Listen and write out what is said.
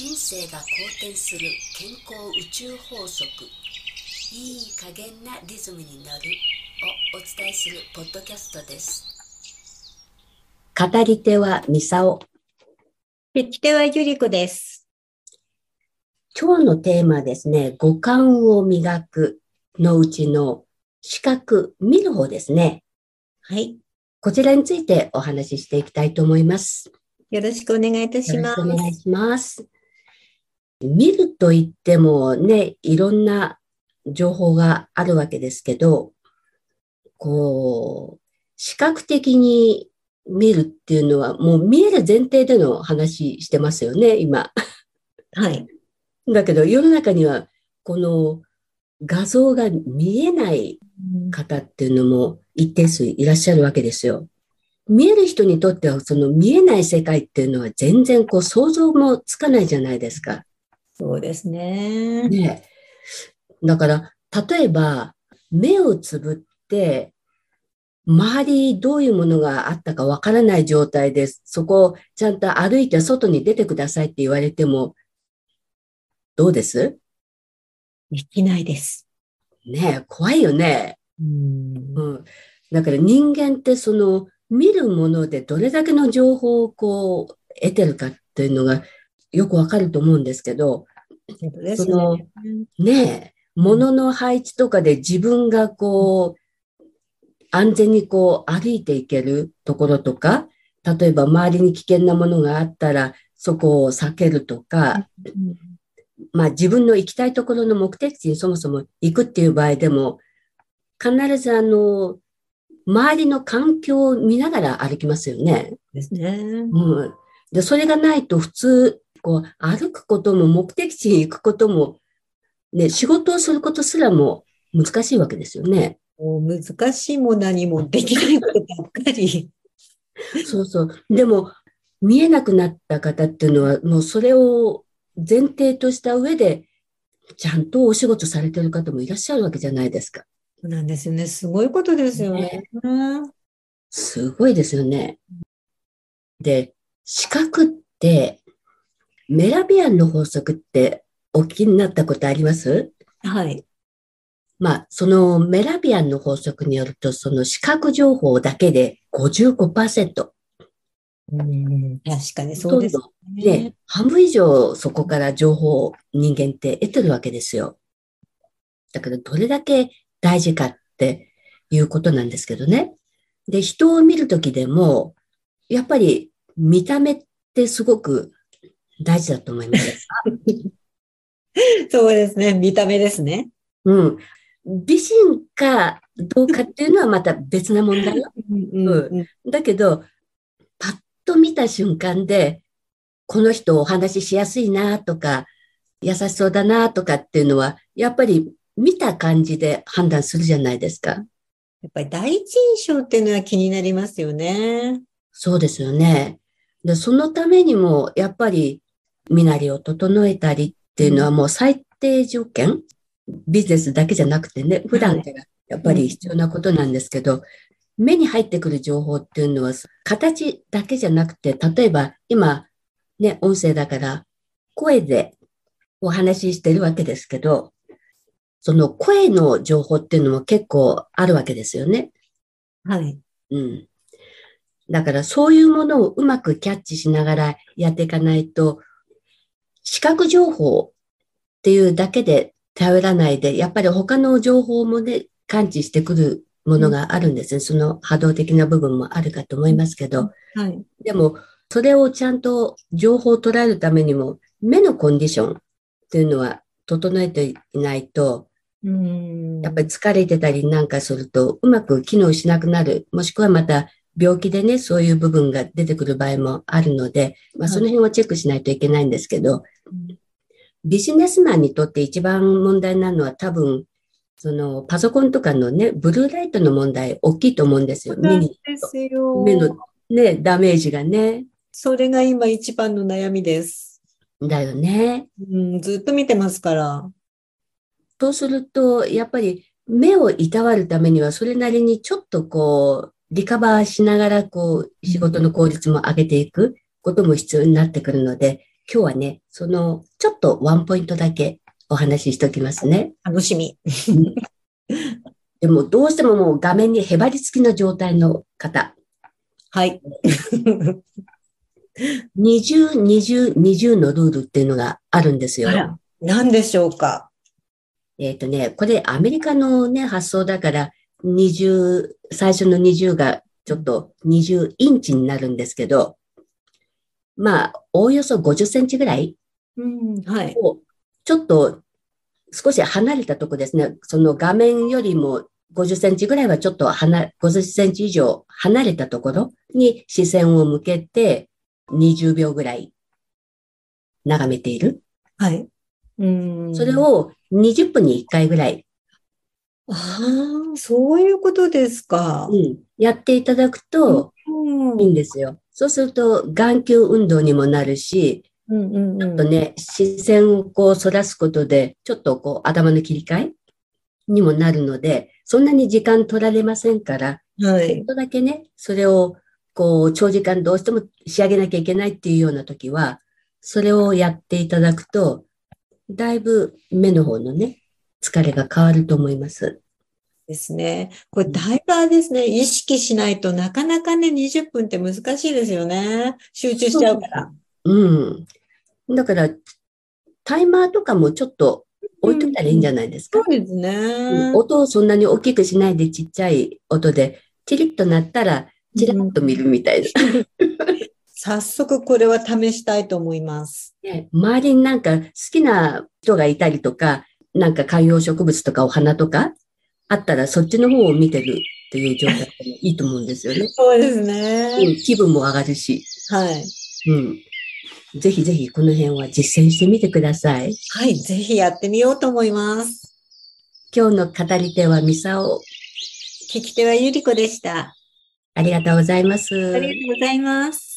人生が好転する健康宇宙法則。いい加減なリズムに乗るをお伝えするポッドキャストです。語り手はミサオ。聞き手はゆりこです。今日のテーマですね。五感を磨くのうちの視覚見る方ですね。はい。こちらについてお話ししていきたいと思います。よろしくお願いいたします。お願いします。見ると言ってもね、いろんな情報があるわけですけど、こう、視覚的に見るっていうのは、もう見える前提での話してますよね、今。はい。だけど、世の中には、この画像が見えない方っていうのも一定数いらっしゃるわけですよ。見える人にとっては、その見えない世界っていうのは全然こう想像もつかないじゃないですか。そうですね。ね。だから、例えば、目をつぶって、周りどういうものがあったかわからない状態です。そこをちゃんと歩いて外に出てくださいって言われても、どうです？できないです。ね怖いよね。うん、うん。だから人間ってその見るものでどれだけの情報をこう得てるかっていうのがよくわかると思うんですけど、ね、その、ね物の配置とかで自分がこう、安全にこう歩いていけるところとか、例えば周りに危険なものがあったらそこを避けるとか、まあ自分の行きたいところの目的地にそもそも行くっていう場合でも、必ずあの、周りの環境を見ながら歩きますよね。ですね。うん。で、それがないと普通、こう、歩くことも目的地に行くことも、ね、仕事をすることすらも難しいわけですよね。もう難しいも何もできないことばっかり。そうそう。でも、見えなくなった方っていうのは、もうそれを前提とした上で、ちゃんとお仕事されてる方もいらっしゃるわけじゃないですか。そうなんですよね。すごいことですよね。ねすごいですよね。で、視覚って、メラビアンの法則ってお聞きになったことあります？はい。まあ、そのメラビアンの法則によると、その視覚情報だけで55%。うん、確かにそうですね。ね、半分以上そこから情報を人間って得てるわけですよ。だからどれだけ大事かっていうことなんですけどね。で、人を見るときでも、やっぱり見た目ってすごく大事だと思います。そうですね。見た目ですね。うん。美人かどうかっていうのはまた別な問題よ。うんだけど、パッと見た瞬間で、この人お話ししやすいなとか、優しそうだなとかっていうのは、やっぱり見た感じで判断するじゃないですか。やっぱり第一印象っていうのは気になりますよね。そうですよね。で、そのためにも、やっぱり、身なりを整えたりっていうのはもう最低条件、ビジネスだけじゃなくてね、普段からやっぱり必要なことなんですけど、はい、目に入ってくる情報っていうのは、形だけじゃなくて、例えば今、ね、音声だから声でお話ししてるわけですけど、その声の情報っていうのも結構あるわけですよね。はい。うん。だからそういうものをうまくキャッチしながらやっていかないと、視覚情報っていうだけで頼らないで、やっぱり他の情報もね、感知してくるものがあるんですね。うん、その波動的な部分もあるかと思いますけど。はい。でも、それをちゃんと情報を捉えるためにも、目のコンディションっていうのは整えていないと、うんやっぱり疲れてたりなんかするとうまく機能しなくなる、もしくはまた病気でね、そういう部分が出てくる場合もあるので、まあ、その辺をチェックしないといけないんですけど、ビジネスマンにとって一番問題なのは多分、そのパソコンとかのね、ブルーライトの問題大きいと思うんですよ。目に。目のね、ダメージがね。それが今一番の悩みです。だよね。うん、ずっと見てますから。とすると、やっぱり目をいたわるためには、それなりにちょっとこう、リカバーしながら、こう、仕事の効率も上げていくことも必要になってくるので、今日はね、その、ちょっとワンポイントだけお話ししておきますね。楽しみ。でも、どうしてももう画面にへばりつきの状態の方。はい。20、20、20のルールっていうのがあるんですよ何でしょうか。えっ、とね、これアメリカのね、発想だから、20、最初の20がちょっと20インチになるんですけど、まあ、おおよそ50センチぐらいうん、はい。を、ちょっと少し離れたとこですね。その画面よりも50センチぐらいはちょっと離、50センチ以上離れたところに視線を向けて20秒ぐらい眺めている。はい。うん。それ。を20分に1回ぐらい、ああ、そういうことですか。うんやっていただくとうんいいんですよ。そうすると眼球運動にもなるし、うんうんうんちょっとね、視線をこう反らすことで、ちょっとこう頭の切り替えにもなるので、そんなに時間取られませんから、はい。ちょっとだけね、それをこう長時間どうしても仕上げなきゃいけないっていうような時は、それをやっていただくと、だいぶ目の方のね、疲れが変わると思います。ですね。これ、だいぶですね。意識しないとなかなかね、20分って難しいですよね。集中しちゃうから。うん。だから、タイマーとかもちょっと置いといたらいいんじゃないですか。そうですうんね。音をそんなに大きくしないでちっちゃい音で、チリッと鳴ったら、チラッと見るみたいな。早速これは試したいと思います。ね周りになんか好きな人がいたりとか、なんか観葉植物とかお花とかあったらそっちの方を見てるっていう状態でもいいと思うんですよね。そうですうね。ん、気分も上がるし。はい。うん。ぜひぜひこの辺は実践してみてください。はい。ぜひやってみようと思います。今日の語り手はミサオ。聞き手はゆりこでした。ありがとうございます。ありがとうございます。